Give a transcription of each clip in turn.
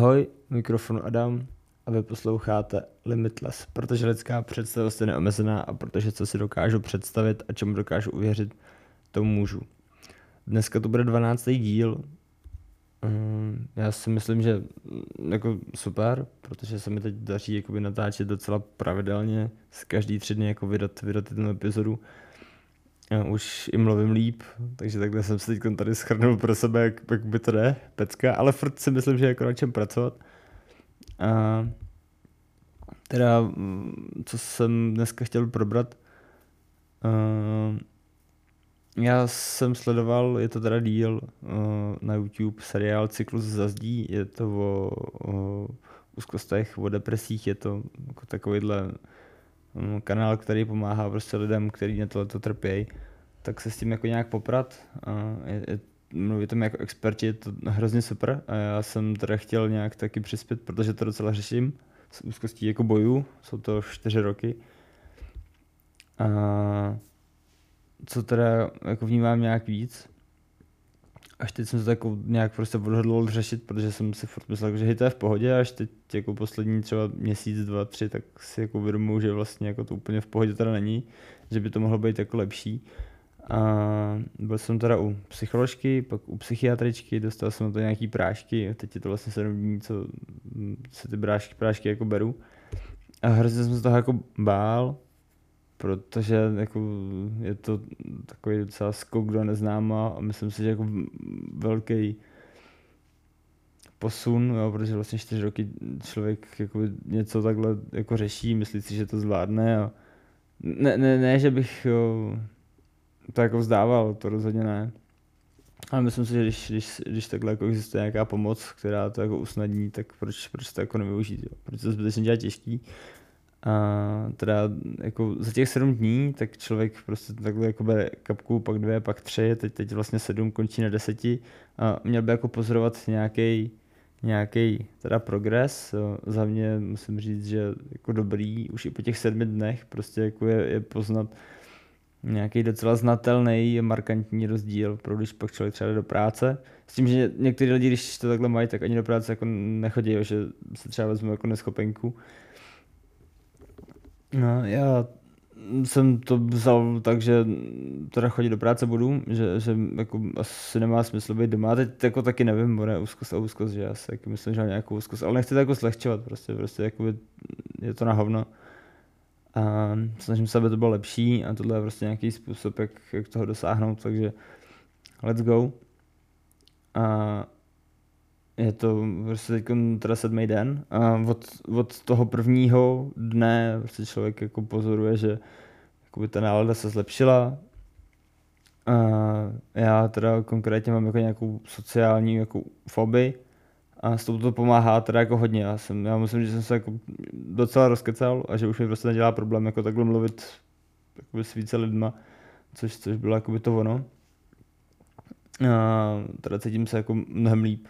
Ahoj, mikrofon Adam a vy posloucháte Limitless, protože lidská představost je neomezená a protože co si dokážu představit a čemu dokážu uvěřit, to můžu. Dneska to bude 12. díl. Mm, Já si myslím, že mm, jako super, protože se mi teď daří jakoby natáčet docela pravidelně, z každý tři dny jako vydat, vydat jednu epizodu. Už i mluvím líp, takže takhle jsem se teď tady schrnul pro sebe, jak, jak by to jde, pecka, ale furt si myslím, že jako na čem pracovat. A teda, mm, co jsem dneska chtěl probrat, uh, já jsem sledoval, je to teda díl uh, na YouTube, seriál Cyklus zazdí, je to o, o úzkostech, o depresích, je to jako takovýhle kanál, který pomáhá prostě lidem, kteří na tohleto trpějí, tak se s tím jako nějak poprat. Mluví tam jako experti, je to hrozně super a já jsem teda chtěl nějak taky přispět, protože to docela řeším s úzkostí jako bojů, jsou to čtyři roky. A co teda jako vnímám nějak víc. Až teď jsem se tak nějak prostě odhodlal řešit, protože jsem si furt myslel, že hej, to je v pohodě, až teď jako poslední třeba měsíc, dva, tři, tak si jako uvědomuji, že vlastně jako to úplně v pohodě teda není, že by to mohlo být jako lepší. A byl jsem teda u psycholožky, pak u psychiatričky, dostal jsem na to nějaký prášky, teď je to vlastně 7 dní, co se ty prášky, prášky jako beru. A hrozně jsem se toho jako bál, protože jako je to takový docela skok do neznáma a myslím si, že jako velký posun, jo, protože vlastně čtyři roky člověk jako něco takhle jako řeší, myslí si, že to zvládne a ne, ne, ne že bych jo, to jako vzdával, to rozhodně ne. Ale myslím si, že když, když, když takhle jako existuje nějaká pomoc, která to jako usnadní, tak proč, proč to jako nevyužít, jo? Proč to zbytečně dělat těžký? A teda jako za těch sedm dní, tak člověk prostě takhle jako bere kapku, pak dvě, pak tři, teď, teď vlastně sedm končí na deseti a měl by jako pozorovat nějaký nějaký teda progres. Za mě musím říct, že jako dobrý, už i po těch sedmi dnech prostě jako je, je poznat nějaký docela znatelný, markantní rozdíl, pro když pak člověk třeba jde do práce. S tím, že někteří lidi, když to takhle mají, tak ani do práce jako nechodí, že se třeba vezmu jako neschopenku. No, já jsem to vzal tak, že teda chodit do práce budu, že, že jako asi nemá smysl být doma. Teď jako taky nevím, bude úzkost a úzkost, že já si jako myslím, že mám nějakou úzkost, ale nechci to jako slehčovat, prostě, prostě jako je to na hovno. A snažím se, aby to bylo lepší a tohle je prostě nějaký způsob, jak, jak toho dosáhnout, takže let's go. A je to prostě teď teda sedmý den a od, od toho prvního dne prostě člověk jako pozoruje, že jakoby ta nálada se zlepšila. A já teda konkrétně mám jako nějakou sociální jako fobii a s to pomáhá teda jako hodně. Já, jsem, já myslím, že jsem se jako docela rozkecal a že už mi prostě nedělá problém jako takhle mluvit jakoby s více lidma, což, což bylo jako by to ono. A teda cítím se jako mnohem líp.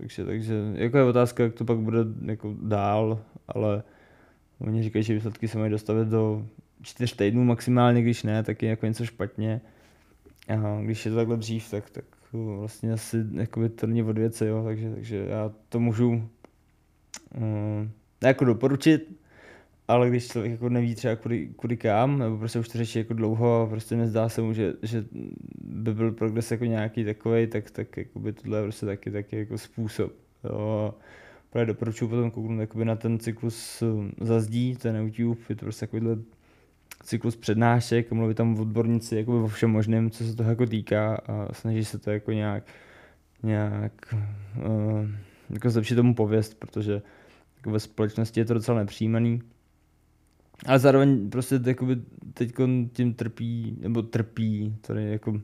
Takže, takže jako je otázka, jak to pak bude jako dál, ale oni říkají, že výsledky se mají dostavit do čtyř týdnů maximálně, když ne, tak je jako něco špatně. A když je to takhle dřív, tak, tak vlastně asi jakoby to není od věce, jo, takže, takže já to můžu um, jako doporučit, ale když člověk jako neví třeba kudy, kudy kam, nebo prostě už to řeší jako dlouho a prostě nezdá se mu, že, že by byl progres jako nějaký takový, tak, tak jakoby tohle je prostě taky, taky jako způsob. Jo. Právě doporučuji potom kouknout jakoby na ten cyklus zazdí, ten YouTube, je to prostě takovýhle cyklus přednášek, mluví tam odborníci jakoby o všem možném, co se toho jako týká a snaží se to jako nějak, nějak uh, jako zlepšit tomu pověst, protože jako ve společnosti je to docela nepřijímaný. Ale zároveň prostě jakoby teď tím trpí, nebo trpí, tady jako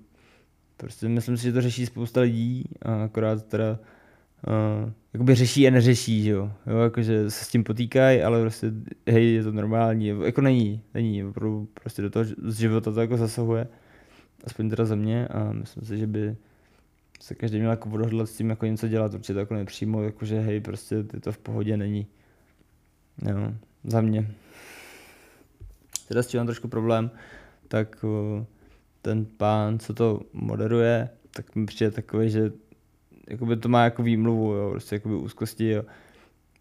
prostě myslím si, že to řeší spousta lidí a akorát teda uh, jakoby řeší a neřeší, že jo? jo jakože se s tím potýkají, ale prostě hej, je to normální, jako není, není, opravdu prostě do toho z života to jako zasahuje, aspoň teda za mě a myslím si, že by se každý měl jako odhodlat s tím jako něco dělat, určitě jako nepřímo, jakože hej, prostě je to v pohodě není. Jo, za mě. Teda s tím mám trošku problém, tak uh, ten pán, co to moderuje, tak mi přijde takový, že jakoby to má jako výmluvu, jo, prostě jakoby úzkosti, jo.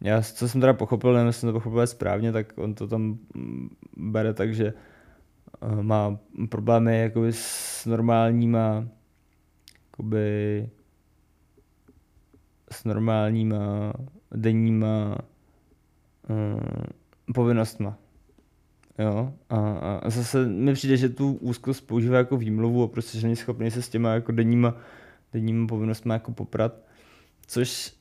Já, co jsem teda pochopil, nevím, jestli jsem to pochopil správně, tak on to tam mm, bere tak, že uh, má problémy jakoby s normálníma jakoby s normálníma denníma uh, povinnostma. Jo, a, a zase mi přijde, že tu úzkost používá jako výmluvu a prostě, že není schopný se s těma jako denníma, denníma povinnostmi jako poprat. Což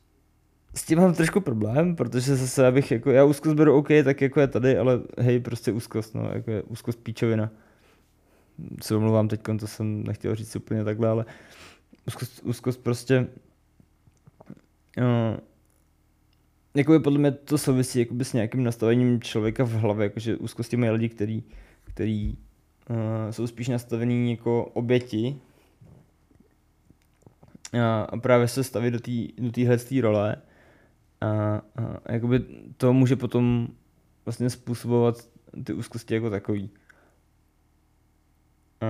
s tím mám trošku problém, protože zase abych jako, já úzkost beru OK, tak jako je tady, ale hej, prostě úzkost, no, jako je úzkost píčovina. Se omlouvám teď, to jsem nechtěl říct úplně takhle, ale úzkost, úzkost prostě, uh, jakoby podle mě to souvisí s nějakým nastavením člověka v hlavě, jakože úzkosti mají lidi, který, který uh, jsou spíš nastavení jako oběti a, a právě se staví do téhle do role a, a jakoby to může potom vlastně způsobovat ty úzkosti jako takový. A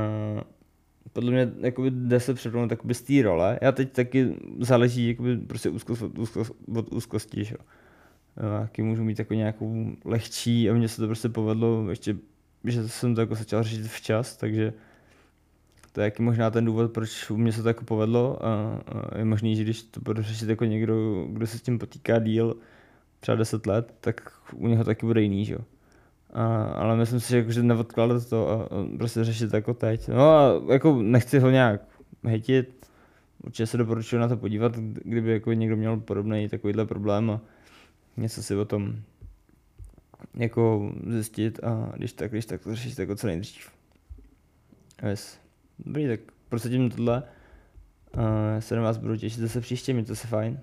podle mě jakoby jde se překlonit z té role. Já teď taky záleží jakoby prostě úzkost od, úzkost, od úzkosti, že? Jaký můžu mít jako nějakou lehčí a mně se to prostě povedlo ještě, že jsem to jako začal řešit včas, takže to je jaký možná ten důvod, proč u mě se to jako povedlo a, a je možný, že když to bude řešit jako někdo, kdo se s tím potýká díl, třeba 10 let, tak u něho taky bude jiný, že? A, ale myslím si, že, jako, že neodkládat to a, a prostě řešit to jako teď. No a jako nechci ho nějak hejtit, určitě se doporučuji na to podívat, kdyby jako někdo měl podobný takovýhle problém a něco si o tom jako zjistit a když tak, když tak to řešit jako co nejdřív. Yes. Dobrý, tak prosím tohle. Uh, se na vás budu těšit zase příště, mějte se fajn.